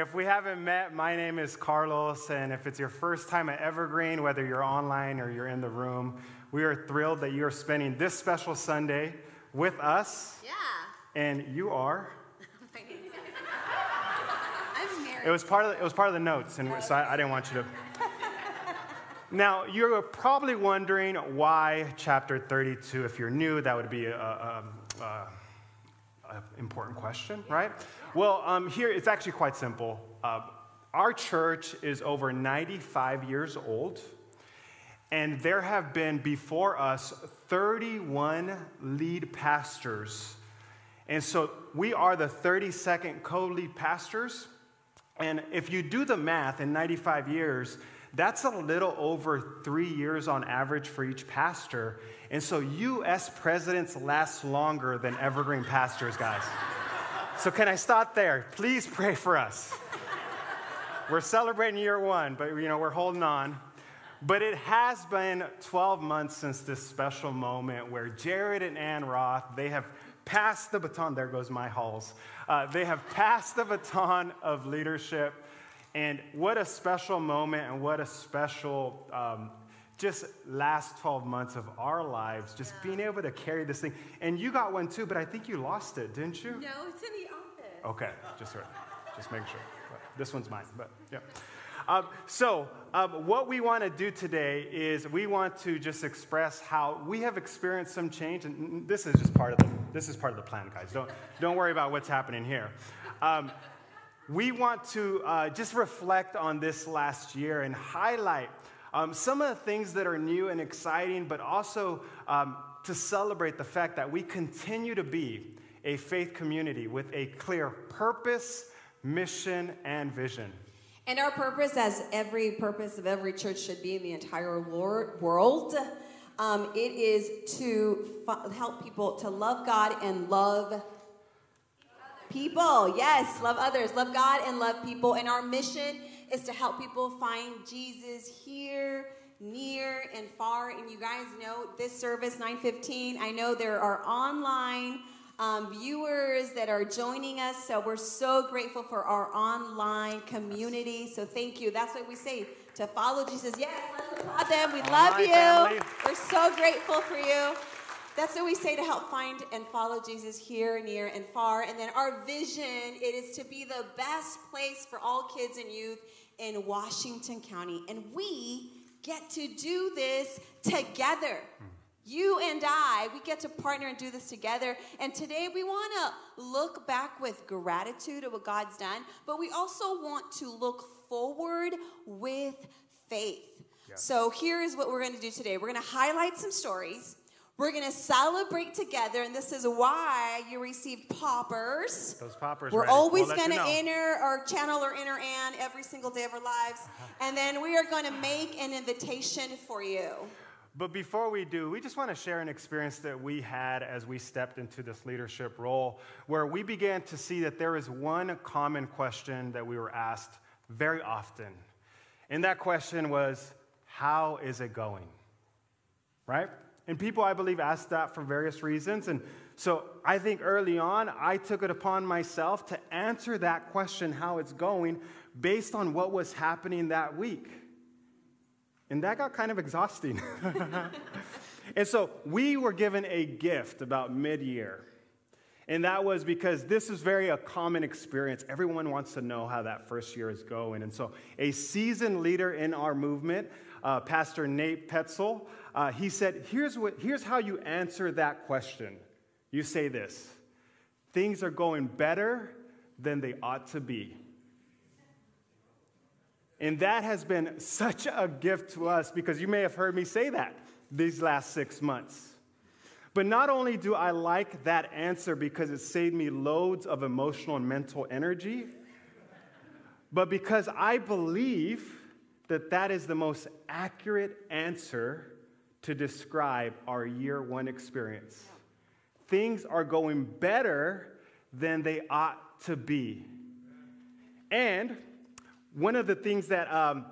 If we haven't met, my name is Carlos, and if it's your first time at Evergreen, whether you're online or you're in the room, we are thrilled that you are spending this special Sunday with us. Yeah. And you are. I'm married. It was part of the, it was part of the notes, and so I, I didn't want you to. Now, you're probably wondering why chapter 32. If you're new, that would be a, a, a, a important question, right? Well, um, here it's actually quite simple. Uh, our church is over 95 years old, and there have been before us 31 lead pastors. And so we are the 32nd co lead pastors. And if you do the math in 95 years, that's a little over three years on average for each pastor. And so U.S. presidents last longer than evergreen pastors, guys. So can I stop there? Please pray for us. We're celebrating year one, but you know, we're holding on. But it has been 12 months since this special moment where Jared and Ann Roth, they have passed the baton. There goes my halls. Uh, they have passed the baton of leadership and what a special moment and what a special um, just last 12 months of our lives, just yeah. being able to carry this thing. And you got one too, but I think you lost it, didn't you? No, it's in the office. Okay, just right. Just make sure. This one's mine, but yeah. Um, so, um, what we want to do today is we want to just express how we have experienced some change, and this is just part of the this is part of the plan, guys. Don't don't worry about what's happening here. Um, we want to uh, just reflect on this last year and highlight um, some of the things that are new and exciting, but also um, to celebrate the fact that we continue to be a faith community with a clear purpose, mission, and vision. And our purpose, as every purpose of every church should be in the entire world, um, it is to f- help people to love God and love people. Yes, love others, love God, and love people. And our mission is to help people find Jesus here, near, and far. And you guys know this service, 915. I know there are online um, viewers that are joining us. So we're so grateful for our online community. So thank you. That's what we say to follow Jesus. Yes, let's applaud them. We love you. Family. We're so grateful for you. That's what we say to help find and follow Jesus here, near, and far. And then our vision, it is to be the best place for all kids and youth in Washington County. And we get to do this together. Hmm. You and I, we get to partner and do this together. And today we want to look back with gratitude at what God's done, but we also want to look forward with faith. Yes. So here is what we're going to do today. We're going to highlight some stories we're going to celebrate together, and this is why you received poppers. Those poppers. We're ready. always we'll going to you know. enter or channel or enter Ann every single day of our lives, uh-huh. and then we are going to make an invitation for you. But before we do, we just want to share an experience that we had as we stepped into this leadership role, where we began to see that there is one common question that we were asked very often. And that question was, How is it going? Right? And people, I believe, ask that for various reasons. And so I think early on, I took it upon myself to answer that question, how it's going, based on what was happening that week. And that got kind of exhausting. and so we were given a gift about mid year. And that was because this is very a common experience. Everyone wants to know how that first year is going. And so a seasoned leader in our movement, uh, Pastor Nate Petzel, uh, he said, here's, what, here's how you answer that question. You say this things are going better than they ought to be. And that has been such a gift to us because you may have heard me say that these last six months. But not only do I like that answer because it saved me loads of emotional and mental energy, but because I believe that that is the most accurate answer to describe our year one experience. Things are going better than they ought to be. And one of the things that, um,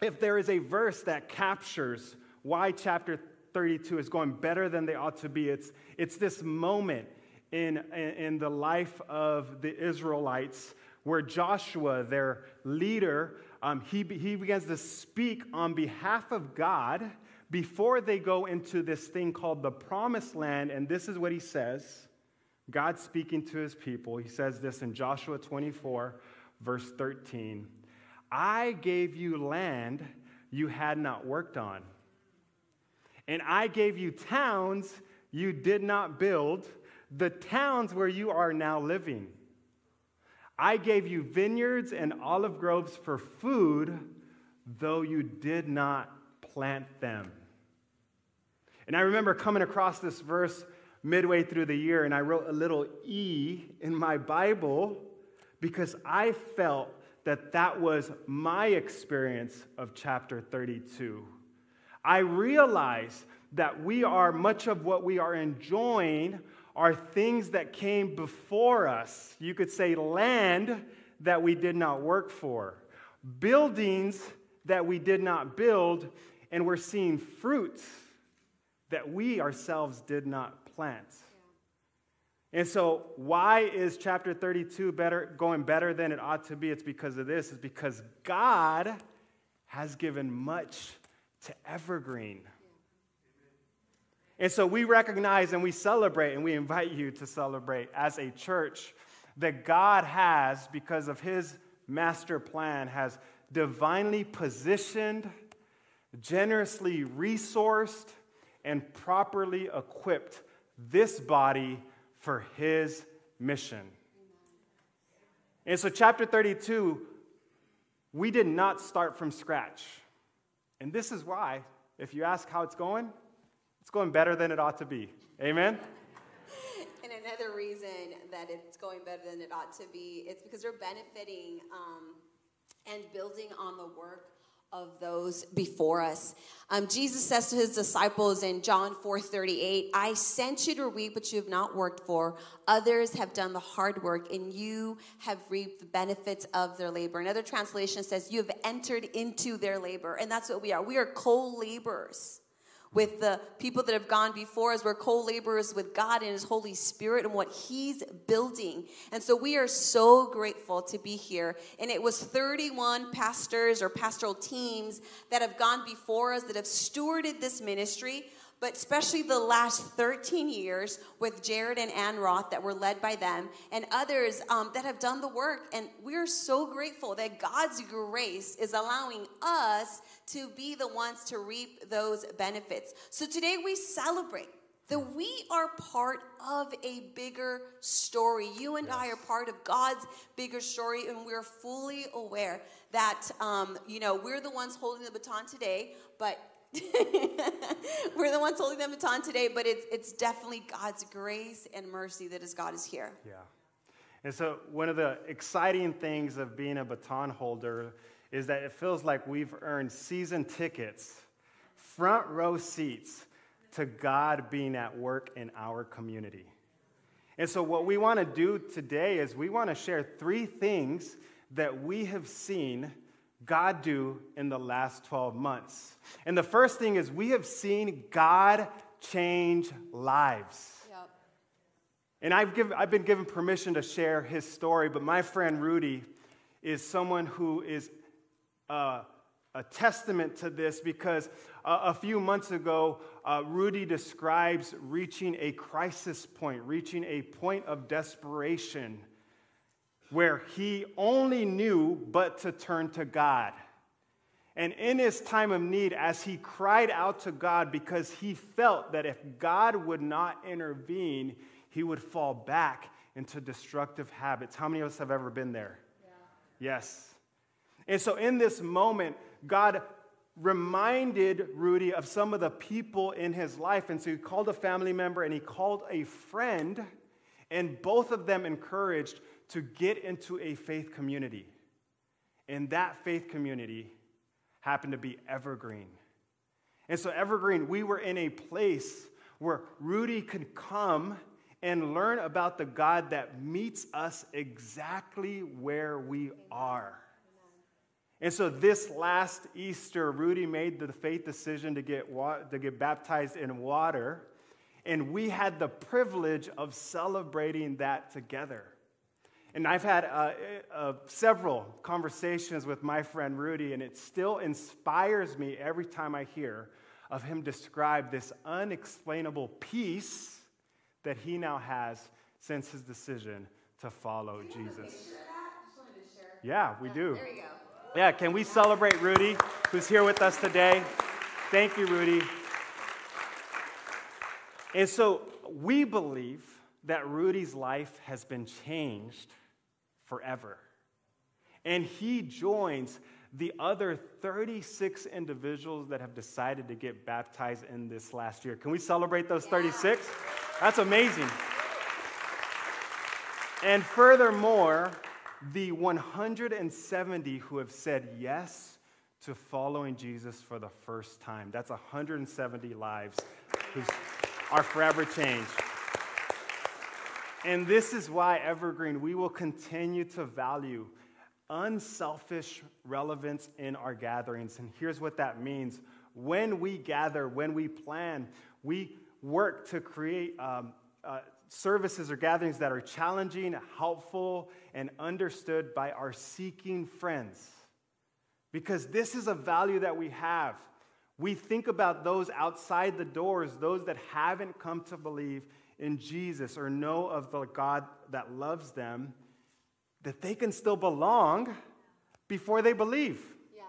if there is a verse that captures why chapter 32 is going better than they ought to be, it's, it's this moment in, in, the life of the Israelites where Joshua, their leader, um, he, he begins to speak on behalf of God before they go into this thing called the promised land. And this is what he says God speaking to his people. He says this in Joshua 24, verse 13 I gave you land you had not worked on, and I gave you towns you did not build, the towns where you are now living. I gave you vineyards and olive groves for food, though you did not plant them. And I remember coming across this verse midway through the year, and I wrote a little E in my Bible because I felt that that was my experience of chapter 32. I realized that we are, much of what we are enjoying are things that came before us. You could say land that we did not work for, buildings that we did not build, and we're seeing fruits that we ourselves did not plant. And so, why is chapter 32 better, going better than it ought to be? It's because of this. It's because God has given much to Evergreen. And so we recognize and we celebrate, and we invite you to celebrate as a church that God has, because of his master plan, has divinely positioned, generously resourced, and properly equipped this body for his mission. And so, chapter 32, we did not start from scratch. And this is why, if you ask how it's going, it's going better than it ought to be. Amen? and another reason that it's going better than it ought to be, it's because we're benefiting um, and building on the work of those before us. Um, Jesus says to his disciples in John 4 38, I sent you to reap what you have not worked for. Others have done the hard work, and you have reaped the benefits of their labor. Another translation says, You have entered into their labor. And that's what we are. We are co laborers with the people that have gone before us. We're co laborers with God and His Holy Spirit and what He's building. And so we are so grateful to be here. And it was 31 pastors or pastoral teams that have gone before us that have stewarded this ministry but especially the last 13 years with Jared and Ann Roth that were led by them, and others um, that have done the work. And we're so grateful that God's grace is allowing us to be the ones to reap those benefits. So today we celebrate that we are part of a bigger story. You and yes. I are part of God's bigger story, and we're fully aware that, um, you know, we're the ones holding the baton today, but We're the ones holding the baton today, but it's, it's definitely God's grace and mercy that is God is here. Yeah. And so, one of the exciting things of being a baton holder is that it feels like we've earned season tickets, front row seats to God being at work in our community. And so, what we want to do today is we want to share three things that we have seen God do in the last 12 months. And the first thing is we have seen God change lives. Yep. And I've, give, I've been given permission to share his story, but my friend Rudy is someone who is uh, a testament to this because uh, a few months ago, uh, Rudy describes reaching a crisis point, reaching a point of desperation where he only knew but to turn to God. And in his time of need, as he cried out to God because he felt that if God would not intervene, he would fall back into destructive habits. How many of us have ever been there? Yeah. Yes. And so in this moment, God reminded Rudy of some of the people in his life. And so he called a family member and he called a friend, and both of them encouraged to get into a faith community. And that faith community happened to be Evergreen. And so, Evergreen, we were in a place where Rudy could come and learn about the God that meets us exactly where we are. And so, this last Easter, Rudy made the faith decision to get, wa- to get baptized in water, and we had the privilege of celebrating that together. And I've had uh, uh, several conversations with my friend Rudy, and it still inspires me every time I hear of him describe this unexplainable peace that he now has since his decision to follow Jesus. Yeah, we do. There you go. Yeah, can we celebrate Rudy, who's here with us today? Thank you, Rudy. And so we believe that Rudy's life has been changed forever. And he joins the other 36 individuals that have decided to get baptized in this last year. Can we celebrate those 36? That's amazing. And furthermore, the 170 who have said yes to following Jesus for the first time. That's 170 lives who are forever changed. And this is why, Evergreen, we will continue to value unselfish relevance in our gatherings. And here's what that means when we gather, when we plan, we work to create um, uh, services or gatherings that are challenging, helpful, and understood by our seeking friends. Because this is a value that we have. We think about those outside the doors, those that haven't come to believe in Jesus or know of the God that loves them, that they can still belong before they believe. Yeah.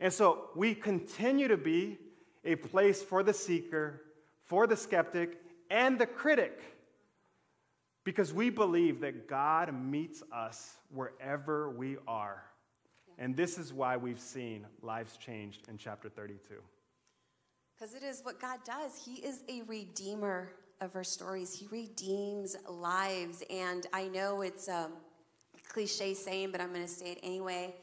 And so we continue to be a place for the seeker, for the skeptic, and the critic because we believe that God meets us wherever we are. And this is why we've seen lives changed in chapter 32. Because it is what God does. He is a redeemer of our stories, He redeems lives. And I know it's a cliche saying, but I'm going to say it anyway.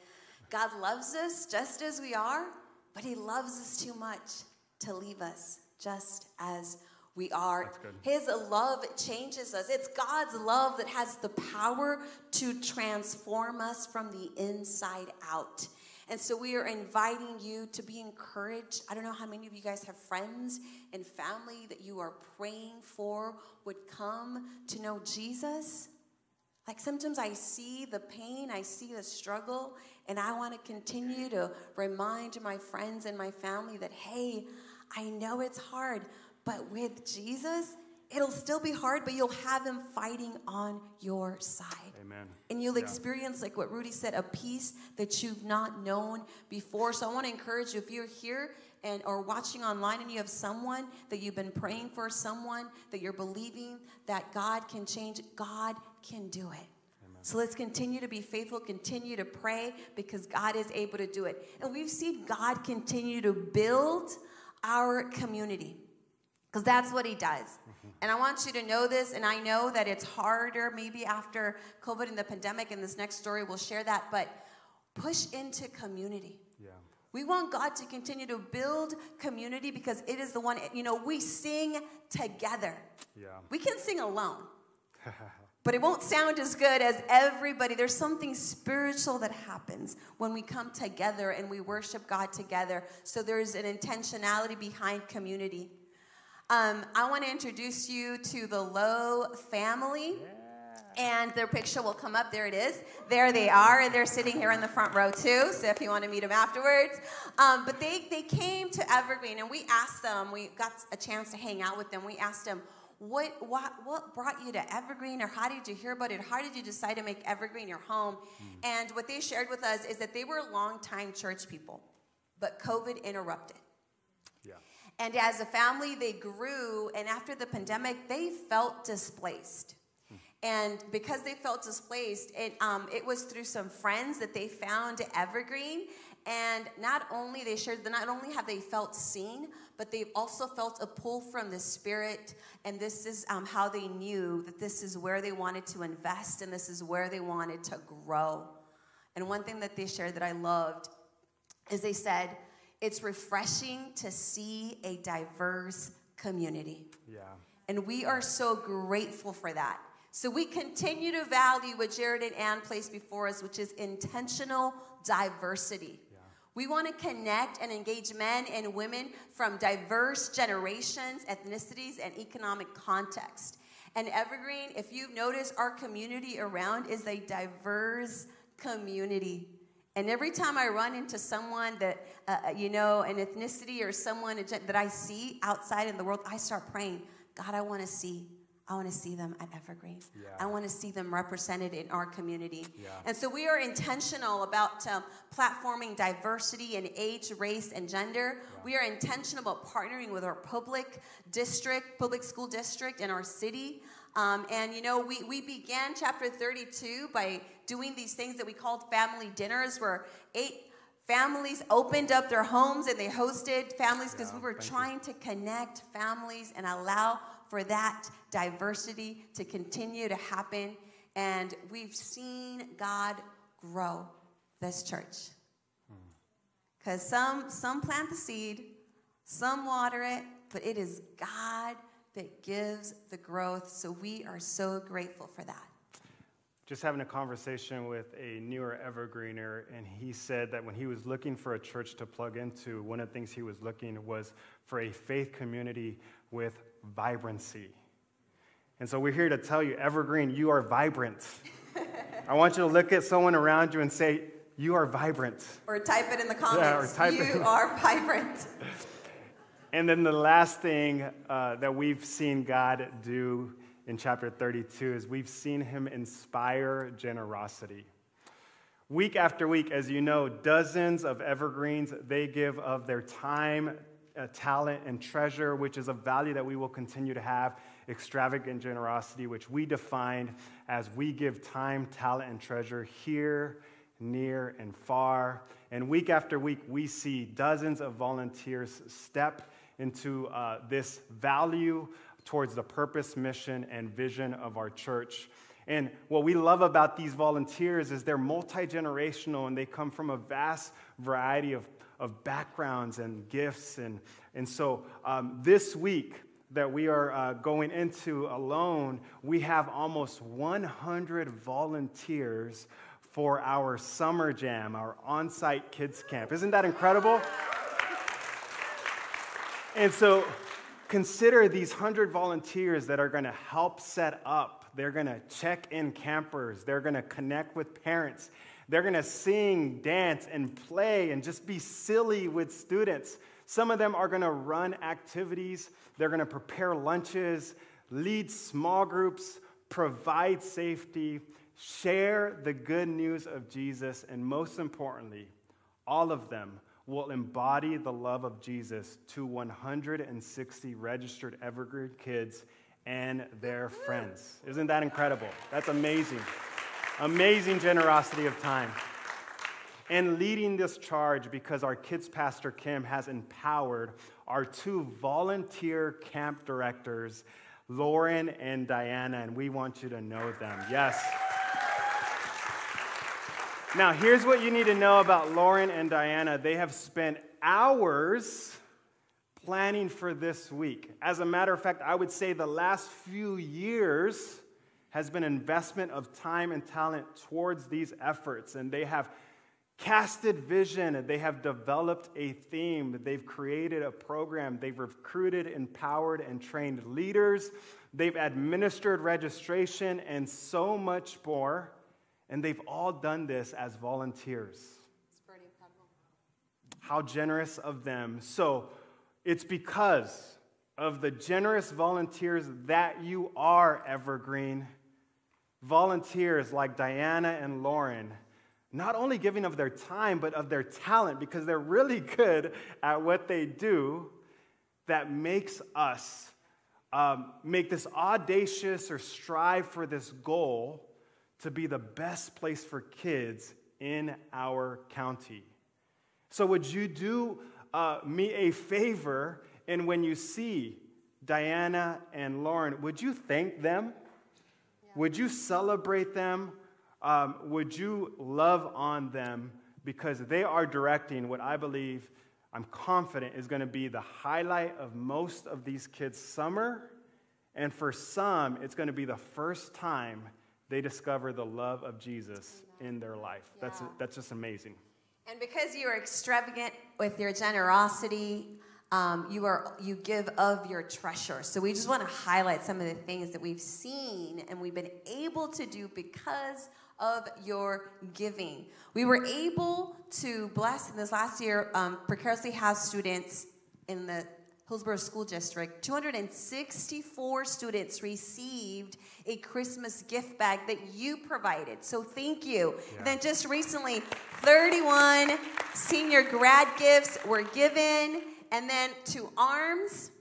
God loves us just as we are, but He loves us too much to leave us just as we are. His love changes us. It's God's love that has the power to transform us from the inside out. And so we are inviting you to be encouraged. I don't know how many of you guys have friends and family that you are praying for would come to know Jesus. Like sometimes I see the pain, I see the struggle, and I want to continue to remind my friends and my family that, hey, I know it's hard, but with Jesus, it'll still be hard, but you'll have him fighting on your side. Amen. And you'll Yeah. experience, like what Rudy said, a peace that you've not known before. So I want to encourage you if you're here and or watching online and you have someone that you've been praying for, someone that you're believing that God can change, God can do it. So let's continue to be faithful, continue to pray because God is able to do it. And we've seen God continue to build our community because that's what he does. And I want you to know this, and I know that it's harder maybe after COVID and the pandemic, and this next story will share that, but push into community. Yeah. We want God to continue to build community because it is the one, you know, we sing together. Yeah. We can sing alone, but it won't sound as good as everybody. There's something spiritual that happens when we come together and we worship God together. So there's an intentionality behind community. Um, I want to introduce you to the Lowe family. And their picture will come up. There it is. There they are. And they're sitting here in the front row, too. So if you want to meet them afterwards. Um, but they, they came to Evergreen and we asked them, we got a chance to hang out with them. We asked them, what, what, what brought you to Evergreen, or how did you hear about it? How did you decide to make Evergreen your home? And what they shared with us is that they were longtime church people, but COVID interrupted. And as a family, they grew, and after the pandemic, they felt displaced. And because they felt displaced, it, um, it was through some friends that they found Evergreen. And not only they shared, that not only have they felt seen, but they've also felt a pull from the Spirit. And this is um, how they knew that this is where they wanted to invest and this is where they wanted to grow. And one thing that they shared that I loved is they said, it's refreshing to see a diverse community. Yeah. And we are so grateful for that. So we continue to value what Jared and Ann placed before us, which is intentional diversity. We want to connect and engage men and women from diverse generations, ethnicities, and economic context. And Evergreen, if you've noticed, our community around is a diverse community. And every time I run into someone that, uh, uh you know, an ethnicity or someone that I see outside in the world, I start praying, God, I want to see I want to see them at Evergreen. Yeah. I want to see them represented in our community. Yeah. And so we are intentional about um, platforming diversity in age, race, and gender. Yeah. We are intentional about partnering with our public district, public school district in our city. Um, and you know, we, we began chapter 32 by doing these things that we called family dinners, where eight families opened up their homes and they hosted families because we were trying you. to connect families and allow for that diversity to continue to happen. And we've seen God grow this church. Hmm. Because some, some plant the seed, some water it, but it is God that gives the growth. So we are so grateful for that. Just having a conversation with a newer evergreener, and he said that when he was looking for a church to plug into, one of the things he was looking was for a faith community with vibrancy. And so we're here to tell you, Evergreen, you are vibrant. I want you to look at someone around you and say, You are vibrant. Or type it in the comments. Yeah, or type you are vibrant. And then the last thing uh, that we've seen God do in chapter 32 is we've seen him inspire generosity. Week after week, as you know, dozens of evergreens, they give of their time, uh, talent, and treasure, which is a value that we will continue to have. Extravagant generosity, which we defined as we give time, talent, and treasure here, near, and far. And week after week, we see dozens of volunteers step into uh, this value towards the purpose, mission, and vision of our church. And what we love about these volunteers is they're multi generational and they come from a vast variety of, of backgrounds and gifts. And, and so um, this week that we are uh, going into alone, we have almost 100 volunteers for our summer jam, our on site kids camp. Isn't that incredible? And so consider these 100 volunteers that are going to help set up. They're going to check in campers. They're going to connect with parents. They're going to sing, dance, and play and just be silly with students. Some of them are going to run activities. They're going to prepare lunches, lead small groups, provide safety, share the good news of Jesus, and most importantly, all of them will embody the love of Jesus to 160 registered Evergreen kids and their friends. Isn't that incredible? That's amazing. Amazing generosity of time. And leading this charge because our kids pastor Kim has empowered our two volunteer camp directors, Lauren and Diana, and we want you to know them. Yes. Now, here's what you need to know about Lauren and Diana. They have spent hours planning for this week. As a matter of fact, I would say the last few years has been investment of time and talent towards these efforts, and they have casted vision, they have developed a theme, they've created a program, they've recruited, empowered, and trained leaders, they've administered registration, and so much more. And they've all done this as volunteers. It's pretty incredible. How generous of them. So it's because of the generous volunteers that you are, Evergreen. Volunteers like Diana and Lauren, not only giving of their time, but of their talent, because they're really good at what they do, that makes us um, make this audacious or strive for this goal to be the best place for kids in our county. So, would you do uh, me a favor? And when you see Diana and Lauren, would you thank them? Yeah. Would you celebrate them? Um, would you love on them? Because they are directing what I believe, I'm confident, is going to be the highlight of most of these kids' summer. And for some, it's going to be the first time they discover the love of Jesus in their life. Yeah. That's, that's just amazing. And because you are extravagant with your generosity, um, you are you give of your treasure. So we just want to highlight some of the things that we've seen and we've been able to do because of your giving. We were able to bless in this last year. Um, Precariously has students in the Hillsboro School District, 264 students received a Christmas gift bag that you provided. So thank you. Yeah. Then just recently, 31 senior grad gifts were given. And then to ARMS,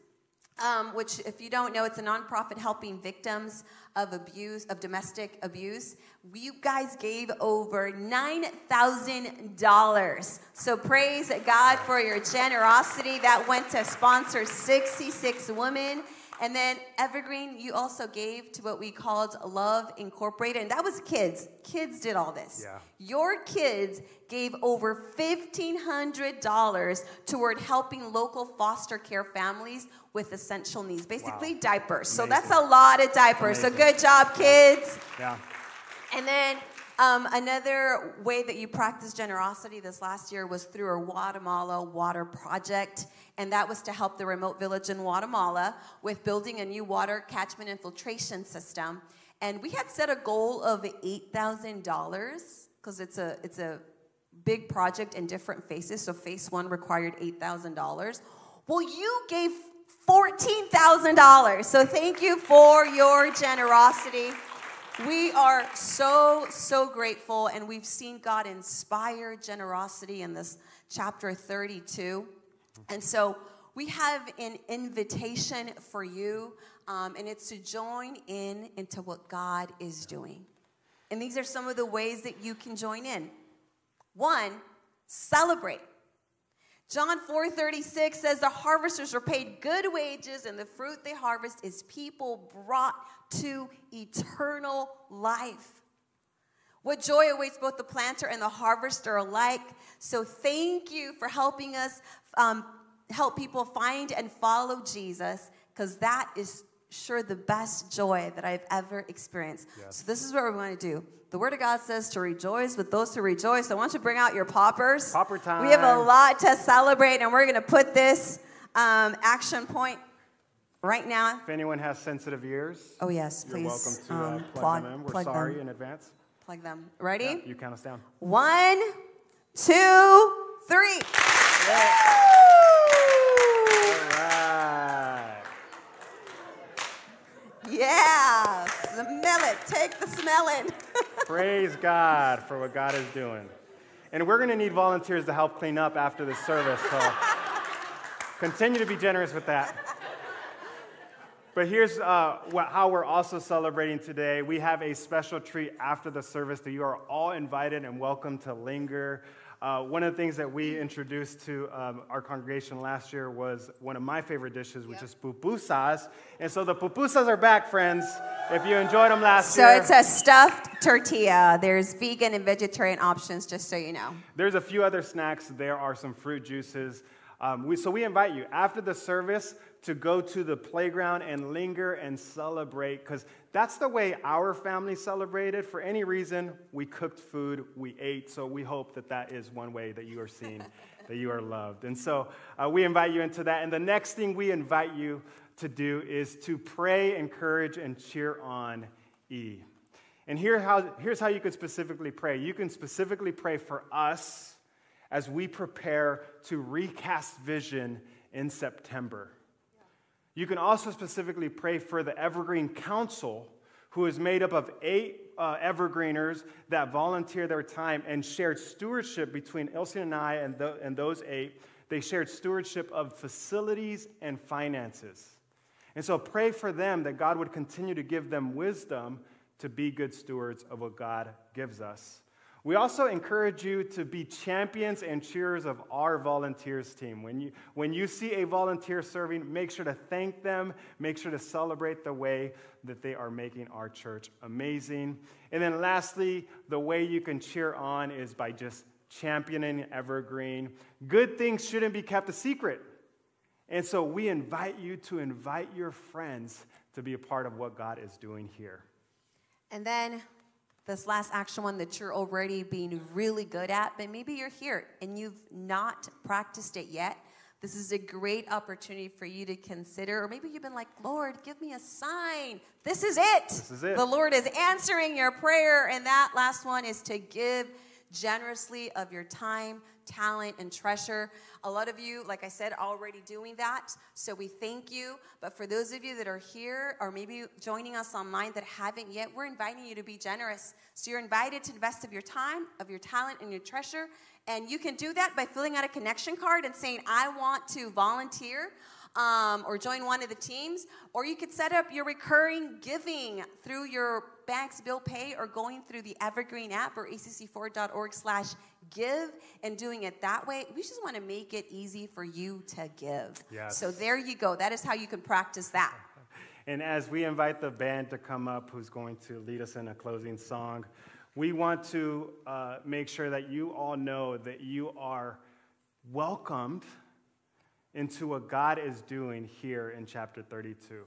um, which, if you don't know, it's a nonprofit helping victims of abuse, of domestic abuse. You guys gave over $9,000. So praise God for your generosity. That went to sponsor 66 women. And then Evergreen, you also gave to what we called Love Incorporated, and that was kids. Kids did all this. Yeah. Your kids gave over $1,500 toward helping local foster care families with essential needs, basically Wow. diapers. So that's a lot of diapers. So good job, kids. Yeah. And then um, another way that you practiced generosity this last year was through a Guatemala water project. And that was to help the remote village in Guatemala with building a new water catchment infiltration system. And we had set a goal of $8,000 because it's a, it's a big project in different phases. So phase one required $8,000. Well, you gave $14,000. So thank you for your generosity. We are so, so grateful, and we've seen God inspire generosity in this chapter 32. And so we have an invitation for you, um, and it's to join in into what God is doing. And these are some of the ways that you can join in. One, celebrate. John 4:36 says the harvesters are paid good wages and the fruit they harvest is people brought to eternal life. What joy awaits both the planter and the harvester alike. So thank you for helping us um, help people find and follow Jesus because that is sure the best joy that I've ever experienced. Yes. So this is what we're going to do. The Word of God says to rejoice with those who rejoice. So why don't you bring out your poppers? Popper time. We have a lot to celebrate, and we're going to put this um, action point right now. If anyone has sensitive ears, Oh yes, please. you're welcome to uh, um, plug, plug, them in. We're plug sorry them. in advance. Plug them. Ready? Yeah, you count us down. One, two, three. All Yeah, smell it. Take the smelling. Praise God for what God is doing. And we're going to need volunteers to help clean up after this service, so continue to be generous with that. But here's uh, what, how we're also celebrating today. We have a special treat after the service that you are all invited and welcome to linger. Uh, one of the things that we introduced to um, our congregation last year was one of my favorite dishes, which is pupusas. And so the pupusas are back, friends. If you enjoyed them last So year. So it's a stuffed tortilla. There's vegan and vegetarian options, just so you know. There's a few other snacks. There are some fruit juices. Um, we, so we invite you after the service to go to the playground and linger and celebrate because that's the way our family celebrated. For any reason, we cooked food, we ate. So we hope that that is one way that you are seen, that you are loved. And so uh, we invite you into that. And the next thing we invite you to do is to pray, encourage, and cheer on E. And here how, here's how you can specifically pray. You can specifically pray for us as we prepare to recast vision in September. You can also specifically pray for the Evergreen Council, who is made up of eight uh, Evergreeners that volunteer their time and shared stewardship between Elsie and I and, tho- and those eight. They shared stewardship of facilities and finances. And so pray for them that God would continue to give them wisdom to be good stewards of what God gives us. We also encourage you to be champions and cheerers of our volunteers team. When you, when you see a volunteer serving, make sure to thank them, make sure to celebrate the way that they are making our church amazing. And then lastly, the way you can cheer on is by just championing Evergreen. Good things shouldn't be kept a secret. And so we invite you to invite your friends to be a part of what God is doing here. And then this last action one that you're already being really good at, but maybe you're here and you've not practiced it yet. this is a great opportunity for you to consider. Or maybe you've been like, Lord, give me a sign. This is it. This is it. The Lord is answering your prayer. And that last one is to give generously of your time, talent, and treasure. A lot of you, like I said, already doing that. So we thank you. But for those of you that are here or maybe joining us online that haven't yet, we're inviting you to be generous. So you're invited to invest of your time, of your talent, and your treasure. And you can do that by filling out a connection card and saying, I want to volunteer. Um, or join one of the teams, or you could set up your recurring giving through your bank's bill pay or going through the Evergreen app or acc4.org slash give and doing it that way. We just want to make it easy for you to give. Yes. So there you go. That is how you can practice that. And as we invite the band to come up, who's going to lead us in a closing song, we want to uh, make sure that you all know that you are welcomed into what God is doing here in chapter 32.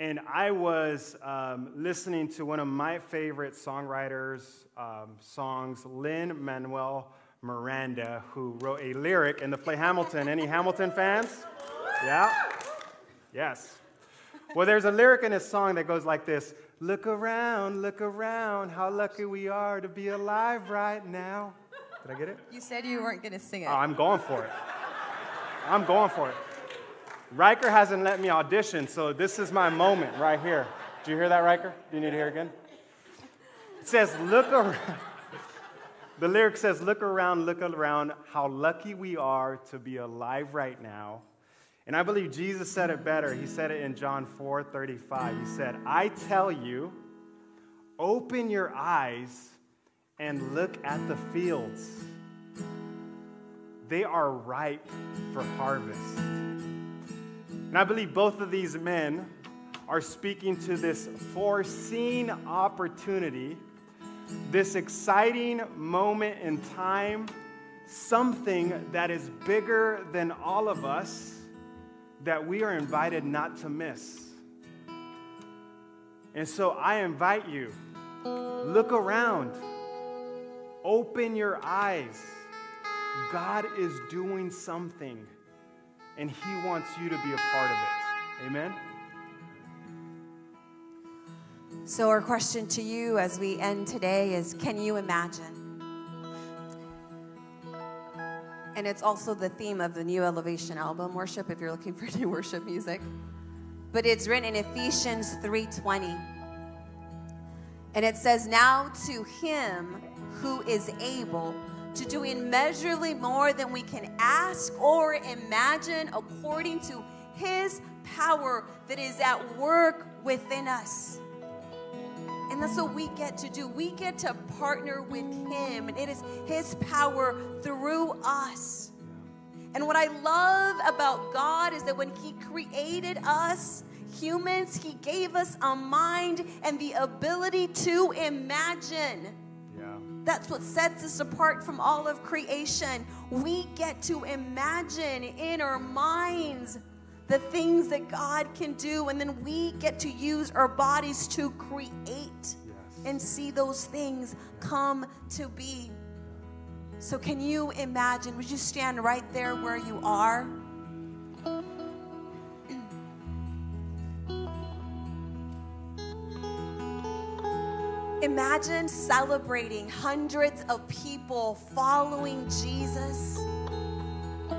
And I was um, listening to one of my favorite songwriters' um, songs, Lin Manuel Miranda, who wrote a lyric in the play Hamilton. Any Hamilton fans? Yeah? Yes. Well, there's a lyric in his song that goes like this Look around, look around, how lucky we are to be alive right now. Did I get it? You said you weren't going to sing it. Oh, I'm going for it. I'm going for it. Riker hasn't let me audition, so this is my moment right here. Do you hear that, Riker? Do you need to hear it again? It says, Look around. The lyric says, Look around, look around, how lucky we are to be alive right now. And I believe Jesus said it better. He said it in John 4 35. He said, I tell you, open your eyes and look at the fields. They are ripe for harvest. And I believe both of these men are speaking to this foreseen opportunity, this exciting moment in time, something that is bigger than all of us that we are invited not to miss. And so I invite you, look around, open your eyes. God is doing something, and He wants you to be a part of it. Amen? So, our question to you as we end today is Can you imagine? And it's also the theme of the new Elevation album worship if you're looking for new worship music. But it's written in Ephesians 3:20. And it says, Now to him who is able to do immeasurably more than we can ask or imagine according to his power that is at work within us. And that's what we get to do. We get to partner with him, and it is his power through us. And what I love about God is that when he created us, humans, he gave us a mind and the ability to imagine. That's what sets us apart from all of creation. We get to imagine in our minds the things that God can do, and then we get to use our bodies to create Yes. and see those things come to be. So, can you imagine? Would you stand right there where you are? Imagine celebrating hundreds of people following Jesus.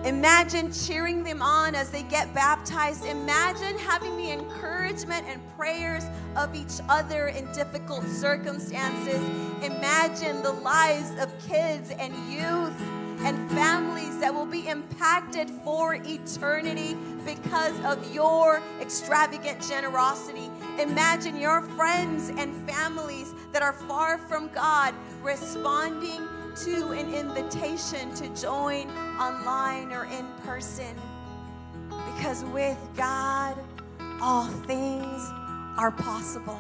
Imagine cheering them on as they get baptized. Imagine having the encouragement and prayers of each other in difficult circumstances. Imagine the lives of kids and youth and families that will be impacted for eternity because of your extravagant generosity. Imagine your friends and families that are far from God responding to an invitation to join online or in person. Because with God, all things are possible.